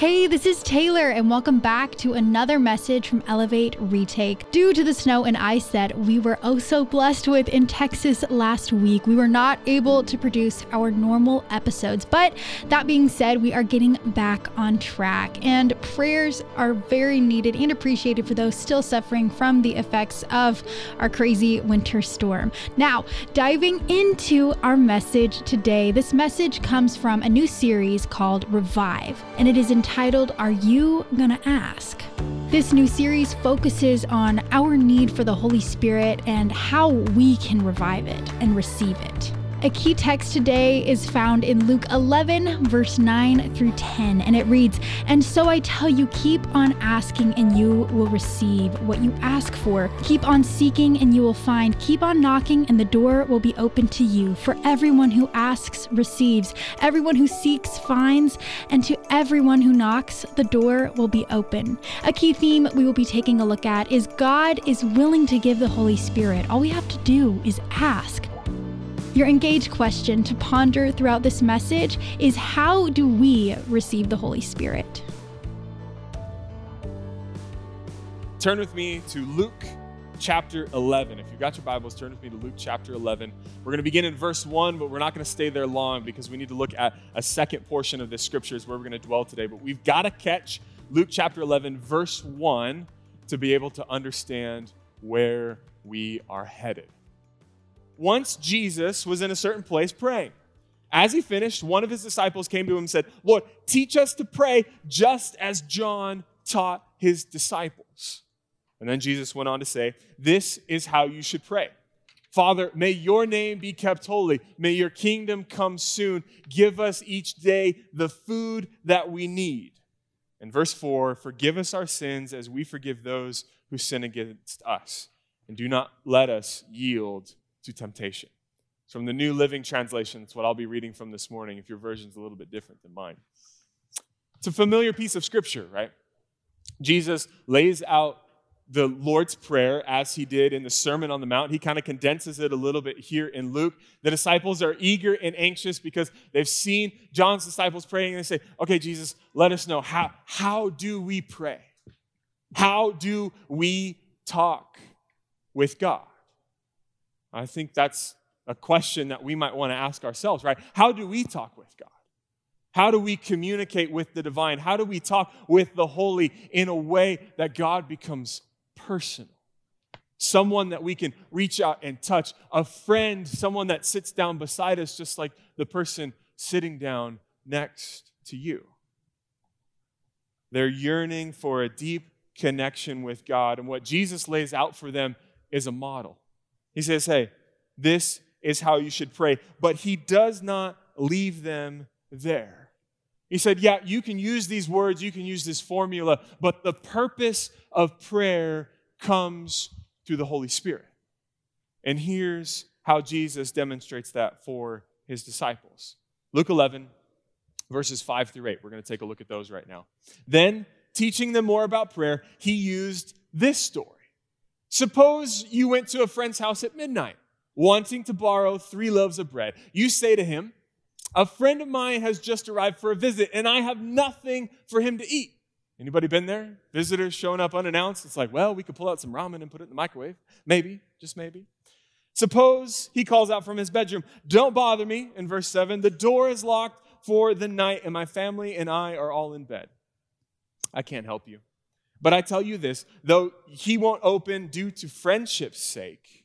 Hey, this is Taylor, and welcome back to another message from Elevate Retake. Due to the snow and ice that we were oh so blessed with in Texas last week, we were not able to produce our normal episodes. But that being said, we are getting back on track, and prayers are very needed and appreciated for those still suffering from the effects of our crazy winter storm. Now, diving into our message today, this message comes from a new series called Revive, and it is entitled titled Are You Gonna Ask? This new series focuses on our need for the Holy Spirit and how we can revive it and receive it. A key text today is found in Luke 11, verse 9 through 10, and it reads And so I tell you, keep on asking, and you will receive what you ask for. Keep on seeking, and you will find. Keep on knocking, and the door will be open to you. For everyone who asks receives, everyone who seeks finds, and to everyone who knocks, the door will be open. A key theme we will be taking a look at is God is willing to give the Holy Spirit. All we have to do is ask. Your engaged question to ponder throughout this message is how do we receive the Holy Spirit? Turn with me to Luke chapter 11. If you've got your Bibles, turn with me to Luke chapter 11. We're going to begin in verse 1, but we're not going to stay there long because we need to look at a second portion of this scriptures where we're going to dwell today. But we've got to catch Luke chapter 11, verse 1 to be able to understand where we are headed once Jesus was in a certain place praying. As he finished, one of his disciples came to him and said, Lord, teach us to pray just as John taught his disciples. And then Jesus went on to say, This is how you should pray. Father, may your name be kept holy. May your kingdom come soon. Give us each day the food that we need. And verse 4 Forgive us our sins as we forgive those who sin against us. And do not let us yield to temptation. It's from the New Living Translation. It's what I'll be reading from this morning if your version's a little bit different than mine. It's a familiar piece of scripture, right? Jesus lays out the Lord's Prayer as he did in the Sermon on the Mount. He kind of condenses it a little bit here in Luke. The disciples are eager and anxious because they've seen John's disciples praying and they say, Okay, Jesus, let us know how, how do we pray? How do we talk with God? I think that's a question that we might want to ask ourselves, right? How do we talk with God? How do we communicate with the divine? How do we talk with the holy in a way that God becomes personal? Someone that we can reach out and touch, a friend, someone that sits down beside us, just like the person sitting down next to you. They're yearning for a deep connection with God, and what Jesus lays out for them is a model. He says, Hey, this is how you should pray. But he does not leave them there. He said, Yeah, you can use these words, you can use this formula, but the purpose of prayer comes through the Holy Spirit. And here's how Jesus demonstrates that for his disciples Luke 11, verses 5 through 8. We're going to take a look at those right now. Then, teaching them more about prayer, he used this story. Suppose you went to a friend's house at midnight, wanting to borrow three loaves of bread. You say to him, A friend of mine has just arrived for a visit, and I have nothing for him to eat. Anybody been there? Visitors showing up unannounced? It's like, well, we could pull out some ramen and put it in the microwave. Maybe, just maybe. Suppose he calls out from his bedroom, Don't bother me, in verse 7. The door is locked for the night, and my family and I are all in bed. I can't help you. But I tell you this though he won't open due to friendship's sake,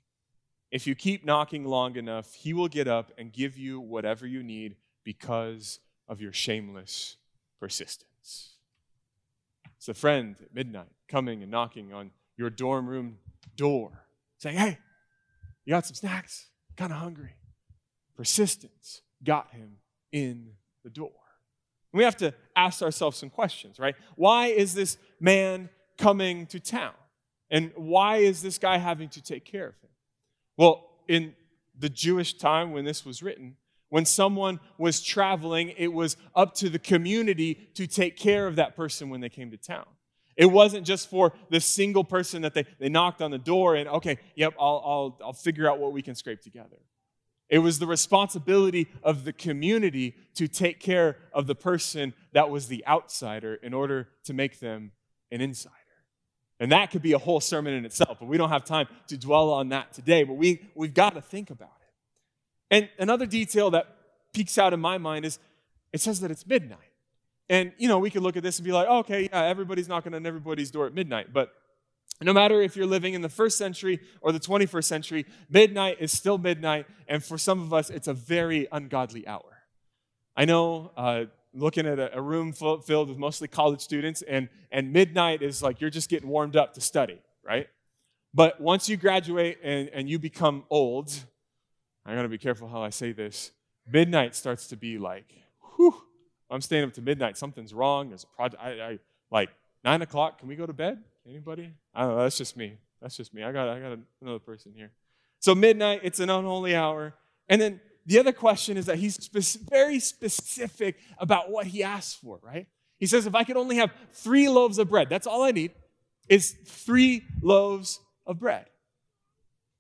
if you keep knocking long enough, he will get up and give you whatever you need because of your shameless persistence. It's a friend at midnight coming and knocking on your dorm room door, saying, Hey, you got some snacks? Kind of hungry. Persistence got him in the door. We have to ask ourselves some questions, right? Why is this man coming to town? And why is this guy having to take care of him? Well, in the Jewish time when this was written, when someone was traveling, it was up to the community to take care of that person when they came to town. It wasn't just for the single person that they, they knocked on the door and, okay, yep, I'll, I'll, I'll figure out what we can scrape together. It was the responsibility of the community to take care of the person that was the outsider in order to make them an insider. And that could be a whole sermon in itself, but we don't have time to dwell on that today. But we, we've got to think about it. And another detail that peeks out in my mind is it says that it's midnight. And, you know, we could look at this and be like, okay, yeah, everybody's knocking on everybody's door at midnight. But no matter if you're living in the first century or the 21st century, midnight is still midnight. And for some of us, it's a very ungodly hour. I know, uh, looking at a, room full, filled with mostly college students, and, and midnight is like you're just getting warmed up to study, right? But once you graduate and, and you become old, I'm gonna be careful how I say this, midnight starts to be like, whew, I'm staying up to midnight. Something's wrong. There's a project. I, I like nine o'clock. Can we go to bed? Anybody? I don't know. That's just me. That's just me. I got I got another person here. So midnight. It's an unholy hour. And then the other question is that he's spe- very specific about what he asks for. Right? He says, if I could only have three loaves of bread, that's all I need. Is three loaves of bread.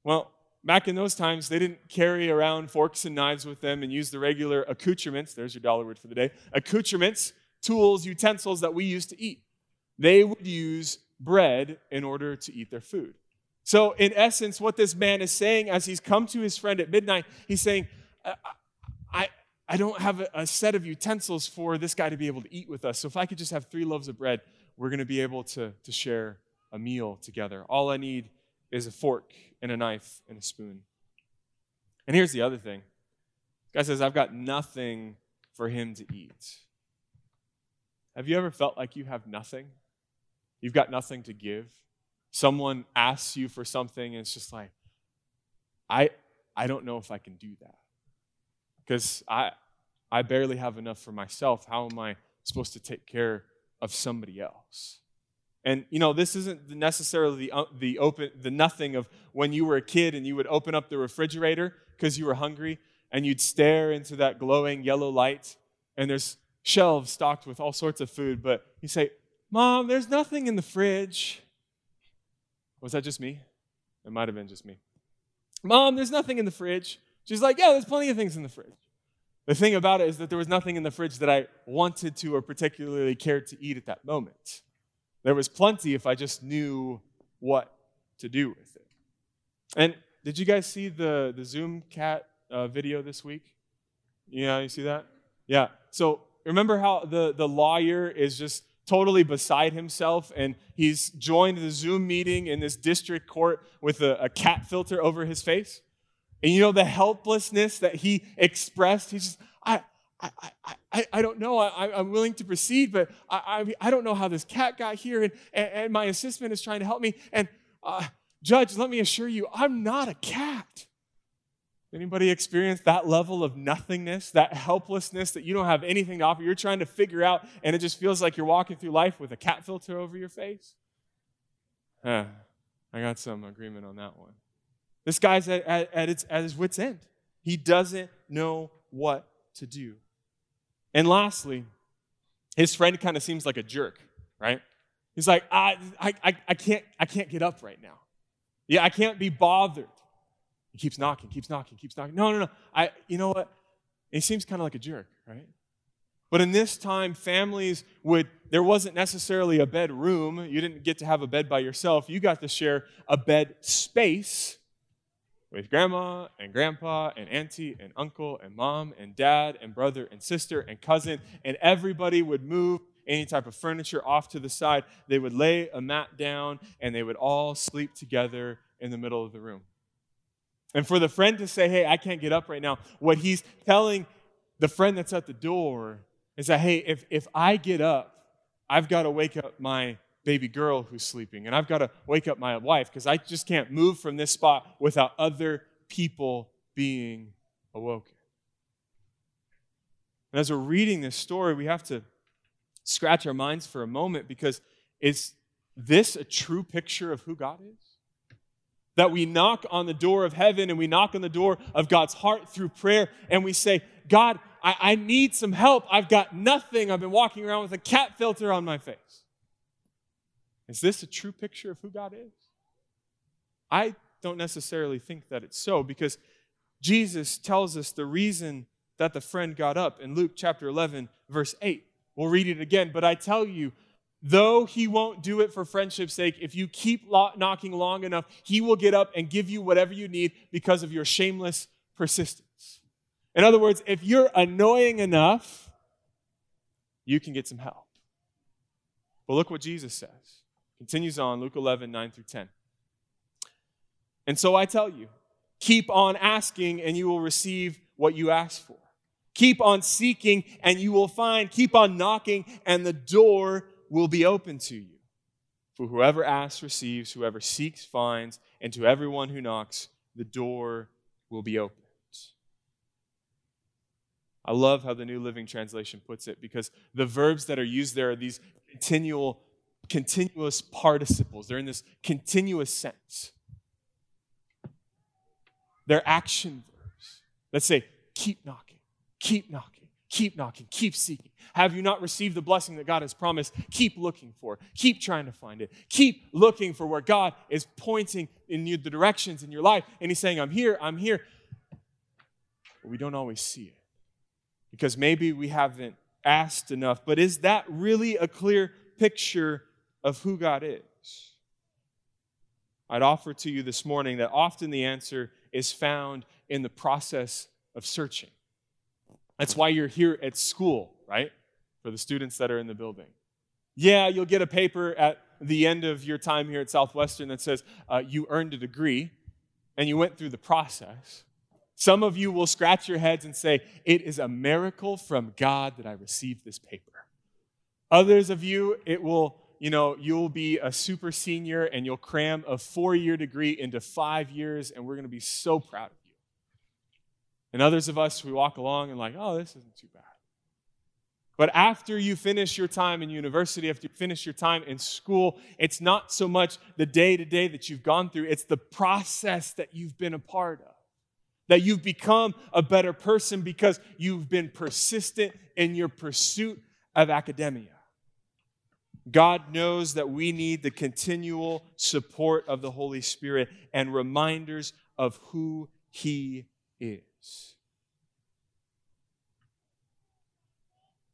Well, back in those times, they didn't carry around forks and knives with them and use the regular accoutrements. There's your dollar word for the day. Accoutrements, tools, utensils that we use to eat. They would use bread in order to eat their food. So, in essence, what this man is saying as he's come to his friend at midnight, he's saying, I, I, I don't have a, set of utensils for this guy to be able to eat with us. So, if I could just have three loaves of bread, we're going to be able to, to share a meal together. All I need is a fork and a knife and a spoon. And here's the other thing guy says, I've got nothing for him to eat. Have you ever felt like you have nothing? You've got nothing to give? Someone asks you for something, and it's just like, I, I don't know if I can do that. Because I, I barely have enough for myself. How am I supposed to take care of somebody else? And you know, this isn't necessarily the, uh, the open the nothing of when you were a kid and you would open up the refrigerator because you were hungry and you'd stare into that glowing yellow light and there's shelves stocked with all sorts of food, but you say, "Mom, there's nothing in the fridge." Was that just me? It might have been just me. Mom, there's nothing in the fridge. She's like, Yeah, there's plenty of things in the fridge. The thing about it is that there was nothing in the fridge that I wanted to or particularly cared to eat at that moment. There was plenty if I just knew what to do with it. And did you guys see the, the Zoom cat uh, video this week? Yeah, you see that? Yeah. So remember how the, the lawyer is just totally beside himself and he's joined the Zoom meeting in this district court with a, a cat filter over his face? And you know the helplessness that he expressed? He's just, I, I, I, I don't know. I, am willing to proceed, but I, I, I, don't know how this cat got here, and, and, and my assistant is trying to help me. And uh, Judge, let me assure you, I'm not a cat. Anybody experience that level of nothingness, that helplessness that you don't have anything to offer? You're trying to figure out, and it just feels like you're walking through life with a cat filter over your face? Huh. I got some agreement on that one. This guy's at, at, at, its, at his wits' end. He doesn't know what to do. And lastly, his friend kind of seems like a jerk, right? He's like, I, I, I, can't, I can't get up right now. Yeah, I can't be bothered. He keeps knocking, keeps knocking, keeps knocking. No, no, no. I, you know what? He seems kind of like a jerk, right? But in this time, families would, there wasn't necessarily a bedroom. You didn't get to have a bed by yourself. You got to share a bed space with grandma and grandpa and auntie and uncle and mom and dad and brother and sister and cousin, and everybody would move any type of furniture off to the side. They would lay a mat down and they would all sleep together in the middle of the room. And for the friend to say, Hey, I can't get up right now, what he's telling the friend that's at the door is that, Hey, if, if I get up, I've got to wake up my baby girl who's sleeping, and I've got to wake up my wife because I just can't move from this spot without other people being awoken. And as we're reading this story, we have to scratch our minds for a moment because is this a true picture of who God is? That we knock on the door of heaven and we knock on the door of God's heart through prayer and we say, God, I, I need some help. I've got nothing. I've been walking around with a cat filter on my face. Is this a true picture of who God is? I don't necessarily think that it's so because Jesus tells us the reason that the friend got up in Luke chapter 11, verse 8. We'll read it again. But I tell you, though he won't do it for friendship's sake, if you keep knocking long enough, he will get up and give you whatever you need because of your shameless persistence. In other words, if you're annoying enough, you can get some help. But look what Jesus says. Continues on, Luke 11, 9 through 10. And so I tell you, keep on asking and you will receive what you ask for. Keep on seeking and you will find. Keep on knocking and the door will be open to you. For whoever asks receives, whoever seeks finds, and to everyone who knocks, the door will be opened. I love how the New Living Translation puts it because the verbs that are used there are these continual, continuous participles. They're in this continuous sense. They're action verbs. Let's say, keep knocking, keep knocking, keep knocking, keep seeking. Have you not received the blessing that God has promised? Keep looking for, keep trying to find it. Keep looking for where God is pointing in you the directions in your life. And He's saying, I'm here, I'm here. But we don't always see it because maybe we haven't asked enough. But is that really a clear picture of who God is? I'd offer to you this morning that often the answer is found in the process of searching. That's why you're here at school, right? For the students that are in the building. Yeah, you'll get a paper at the end of your time here at Southwestern that says uh, you earned a degree and you went through the process. Some of you will scratch your heads and say, It is a miracle from God that I received this paper. Others of you, it will you know, you'll be a super senior and you'll cram a four year degree into five years, and we're going to be so proud of you. And others of us, we walk along and, like, oh, this isn't too bad. But after you finish your time in university, after you finish your time in school, it's not so much the day to day that you've gone through, it's the process that you've been a part of. That you've become a better person because you've been persistent in your pursuit of academia. God knows that we need the continual support of the Holy Spirit and reminders of who He is.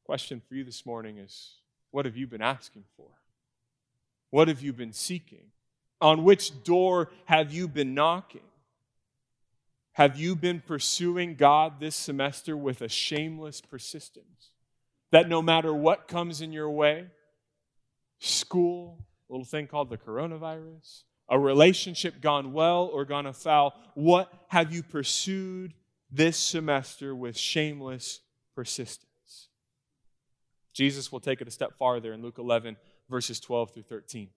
Question for you this morning is what have you been asking for? What have you been seeking? On which door have you been knocking? Have you been pursuing God this semester with a shameless persistence? That no matter what comes in your way, school, a little thing called the coronavirus, a relationship gone well or gone afoul. What have you pursued this semester with shameless persistence? Jesus will take it a step farther in Luke 11, verses 12 through 13.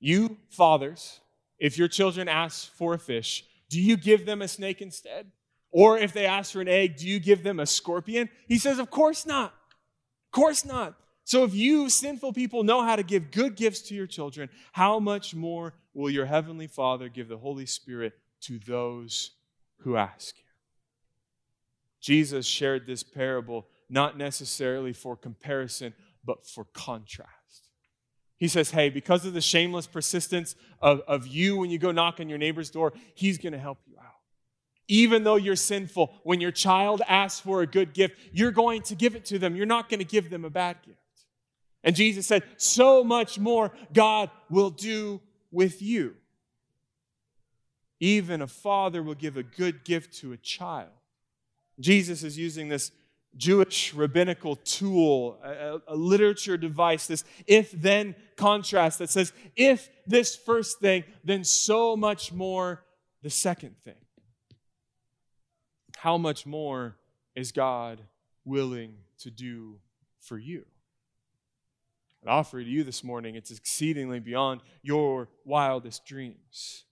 You, fathers, if your children ask for a fish, do you give them a snake instead? Or if they ask for an egg, do you give them a scorpion? He says, Of course not. Of course not. So if you sinful people know how to give good gifts to your children, how much more will your heavenly Father give the Holy Spirit to those who ask him? Jesus shared this parable not necessarily for comparison, but for contrast. He says, Hey, because of the shameless persistence of, of you when you go knock on your neighbor's door, he's going to help you out. Even though you're sinful, when your child asks for a good gift, you're going to give it to them. You're not going to give them a bad gift. And Jesus said, So much more God will do with you. Even a father will give a good gift to a child. Jesus is using this Jewish rabbinical tool, a, a literature device, this if then contrast that says, if this first thing, then so much more the second thing. How much more is God willing to do for you? I offer to you this morning, it's exceedingly beyond your wildest dreams.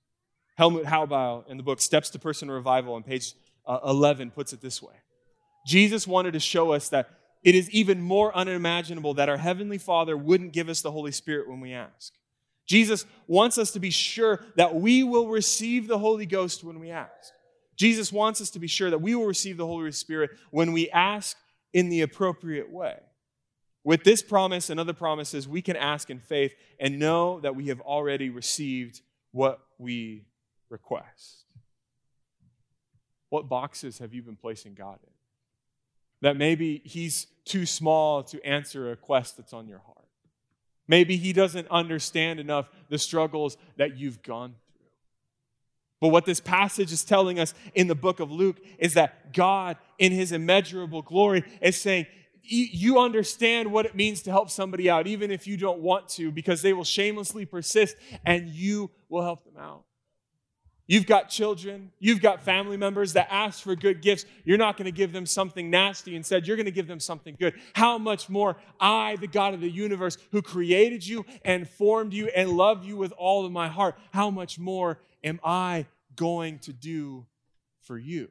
Helmut Haubeil in the book Steps to Personal Revival on page uh, 11 puts it this way Jesus wanted to show us that it is even more unimaginable that our Heavenly Father wouldn't give us the Holy Spirit when we ask. Jesus wants us to be sure that we will receive the Holy Ghost when we ask. Jesus wants us to be sure that we will receive the Holy Spirit when we ask in the appropriate way. With this promise and other promises, we can ask in faith and know that we have already received what we request. What boxes have you been placing God in? That maybe He's too small to answer a request that's on your heart. Maybe He doesn't understand enough the struggles that you've gone through. But what this passage is telling us in the book of Luke is that God, in His immeasurable glory, is saying, you understand what it means to help somebody out, even if you don't want to, because they will shamelessly persist and you will help them out. You've got children, you've got family members that ask for good gifts. You're not going to give them something nasty. Instead, you're going to give them something good. How much more I, the God of the universe, who created you and formed you and loved you with all of my heart, how much more am I going to do for you?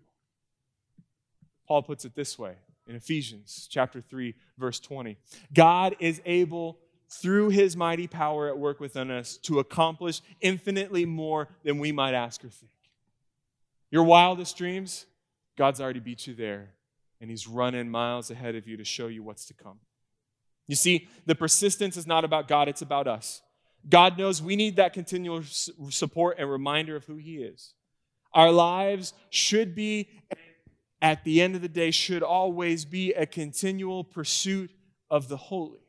Paul puts it this way in Ephesians chapter 3 verse 20. God is able through his mighty power at work within us to accomplish infinitely more than we might ask or think. Your wildest dreams, God's already beat you there, and he's running miles ahead of you to show you what's to come. You see, the persistence is not about God, it's about us. God knows we need that continual support and reminder of who he is. Our lives should be, at the end of the day, should always be a continual pursuit of the holy.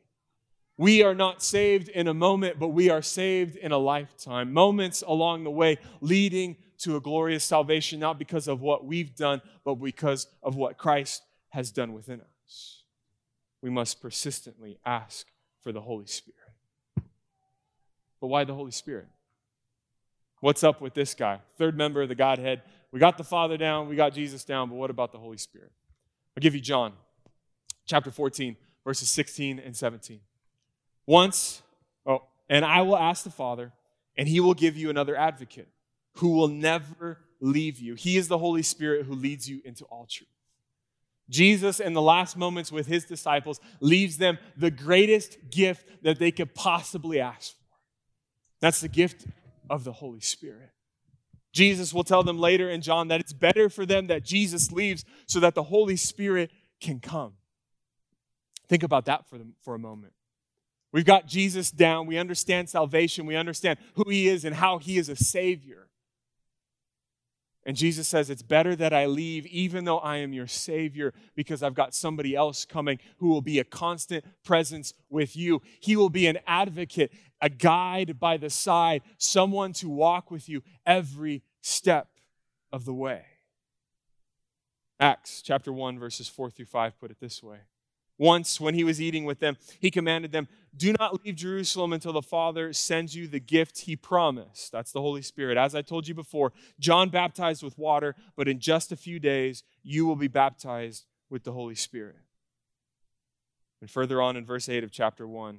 We are not saved in a moment, but we are saved in a lifetime. Moments along the way leading to a glorious salvation, not because of what we've done, but because of what Christ has done within us. We must persistently ask for the Holy Spirit. But why the Holy Spirit? What's up with this guy? Third member of the Godhead. We got the Father down, we got Jesus down, but what about the Holy Spirit? I'll give you John chapter 14, verses 16 and 17. Once, oh, and I will ask the Father, and he will give you another advocate who will never leave you. He is the Holy Spirit who leads you into all truth. Jesus, in the last moments with his disciples, leaves them the greatest gift that they could possibly ask for. That's the gift of the Holy Spirit. Jesus will tell them later in John that it's better for them that Jesus leaves so that the Holy Spirit can come. Think about that for, them for a moment. We've got Jesus down. We understand salvation. We understand who he is and how he is a savior. And Jesus says, It's better that I leave, even though I am your Savior, because I've got somebody else coming who will be a constant presence with you. He will be an advocate, a guide by the side, someone to walk with you every step of the way. Acts chapter 1, verses 4 through 5 put it this way once, when he was eating with them, he commanded them, Do not leave Jerusalem until the Father sends you the gift he promised. That's the Holy Spirit. As I told you before, John baptized with water, but in just a few days, you will be baptized with the Holy Spirit. And further on in verse 8 of chapter 1,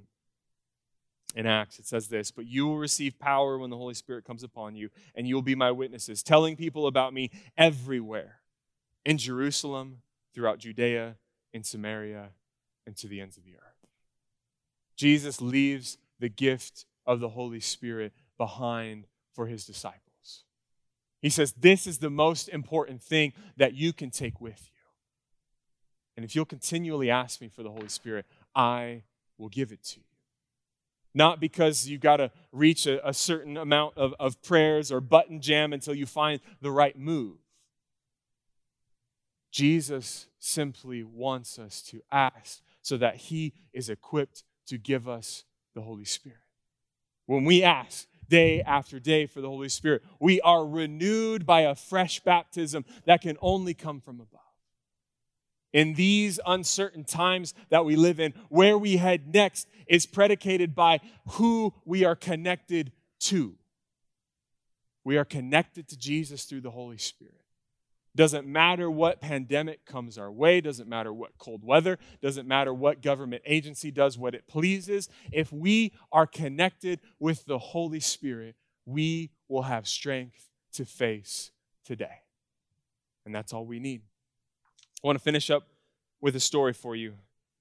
in Acts, it says this But you will receive power when the Holy Spirit comes upon you, and you will be my witnesses, telling people about me everywhere in Jerusalem, throughout Judea, in Samaria, and to the ends of the earth. Jesus leaves the gift of the Holy Spirit behind for his disciples. He says, This is the most important thing that you can take with you. And if you'll continually ask me for the Holy Spirit, I will give it to you. Not because you've got to reach a, a certain amount of, of prayers or button jam until you find the right move. Jesus simply wants us to ask so that He is equipped to give us the Holy Spirit. When we ask day after day for the Holy Spirit, we are renewed by a fresh baptism that can only come from above. In these uncertain times that we live in, where we head next is predicated by who we are connected to. We are connected to Jesus through the Holy Spirit. Doesn't matter what pandemic comes our way, doesn't matter what cold weather, doesn't matter what government agency does what it pleases. If we are connected with the Holy Spirit, we will have strength to face today. And that's all we need. I want to finish up with a story for you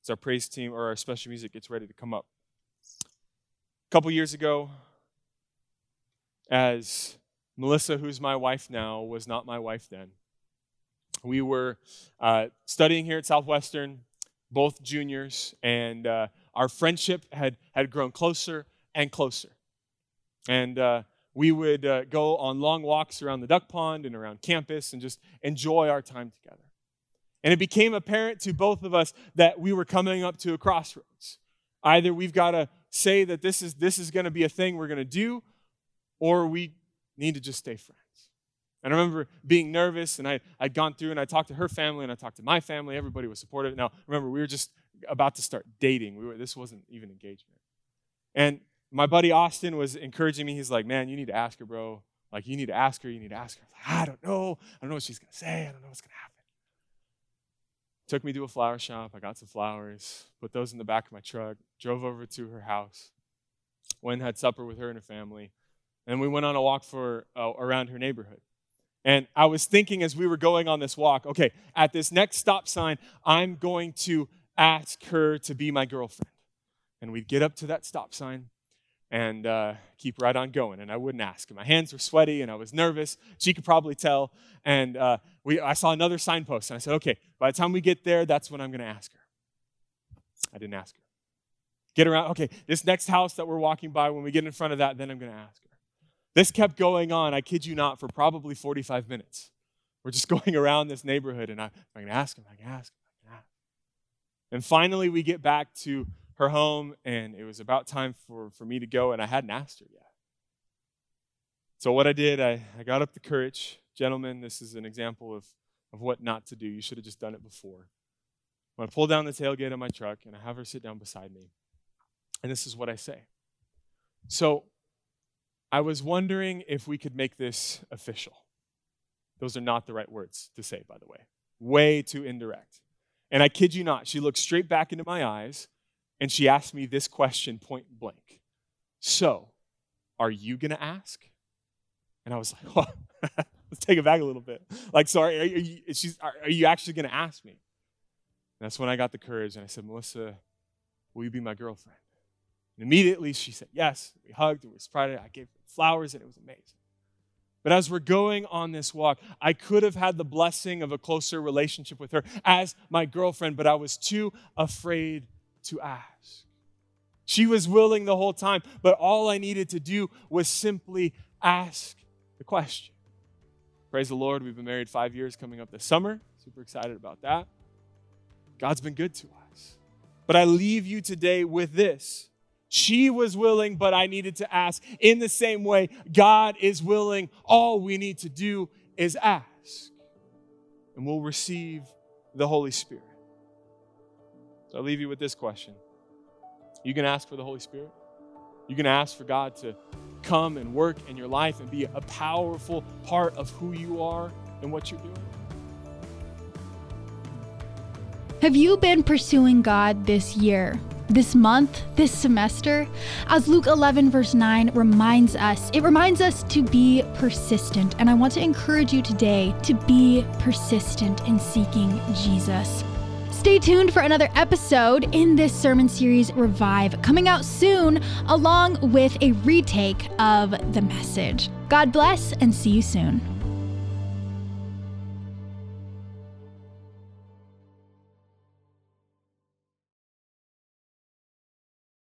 as our praise team or our special music gets ready to come up. A couple years ago, as Melissa, who's my wife now, was not my wife then we were uh, studying here at Southwestern, both juniors, and uh, our friendship had, had grown closer and closer. And uh, we would uh, go on long walks around the duck pond and around campus and just enjoy our time together. And it became apparent to both of us that we were coming up to a crossroads. Either we've got to say that this is, this is going to be a thing we're going to do, or we need to just stay friends. And I remember being nervous, and I, I'd gone through and I talked to her family and I talked to my family. Everybody was supportive. Now, remember, we were just about to start dating. We were, this wasn't even engagement. And my buddy Austin was encouraging me. He's like, man, you need to ask her, bro. Like, you need to ask her. You need to ask her. I, like, I don't know. I don't know what she's going to say. I don't know what's going to happen. Took me to a flower shop. I got some flowers, put those in the back of my truck, drove over to her house, went and had supper with her and her family, and we went on a walk for uh, around her neighborhood. And I was thinking as we were going on this walk, okay, at this next stop sign, I'm going to ask her to be my girlfriend. And we'd get up to that stop sign, and uh, keep right on going. And I wouldn't ask. And my hands were sweaty and I was nervous. She could probably tell. And uh, we, I saw another signpost and I said, okay, by the time we get there, that's when I'm going to ask her. I didn't ask her. Get around, okay, this next house that we're walking by, when we get in front of that, then I'm going to ask her. This kept going on, I kid you not, for probably 45 minutes. We're just going around this neighborhood and I, am going to ask him, I'm going to ask him, I'm to ask. And finally, we get back to her home, and it was about time for, for me to go, and I hadn't asked her yet. So, what I did, I, I got up the courage. Gentlemen, this is an example of, of what not to do. You should have just done it before. When I pull down the tailgate of my truck and I have her sit down beside me, and this is what I say. So, I was wondering if we could make this official. Those are not the right words to say, by the way. Way too indirect. And I kid you not, she looked straight back into my eyes and she asked me this question point blank So, are you going to ask? And I was like, oh, let's take it back a little bit. Like, sorry, are you, are, are you actually going to ask me? And that's when I got the courage and I said, Melissa, will you be my girlfriend? And immediately she said yes. We hugged, it was. I gave her flowers and it was amazing. But as we're going on this walk, I could have had the blessing of a closer relationship with her as my girlfriend, but I was too afraid to ask. She was willing the whole time, but all I needed to do was simply ask the question. Praise the Lord, we've been married five years coming up this summer. Super excited about that. God's been good to us. But I leave you today with this. She was willing, but I needed to ask. In the same way, God is willing. All we need to do is ask, and we'll receive the Holy Spirit. So I'll leave you with this question. You can ask for the Holy Spirit. You can ask for God to come and work in your life and be a powerful part of who you are and what you're doing. Have you been pursuing God this year? This month, this semester, as Luke 11, verse 9 reminds us, it reminds us to be persistent. And I want to encourage you today to be persistent in seeking Jesus. Stay tuned for another episode in this sermon series, Revive, coming out soon, along with a retake of the message. God bless and see you soon.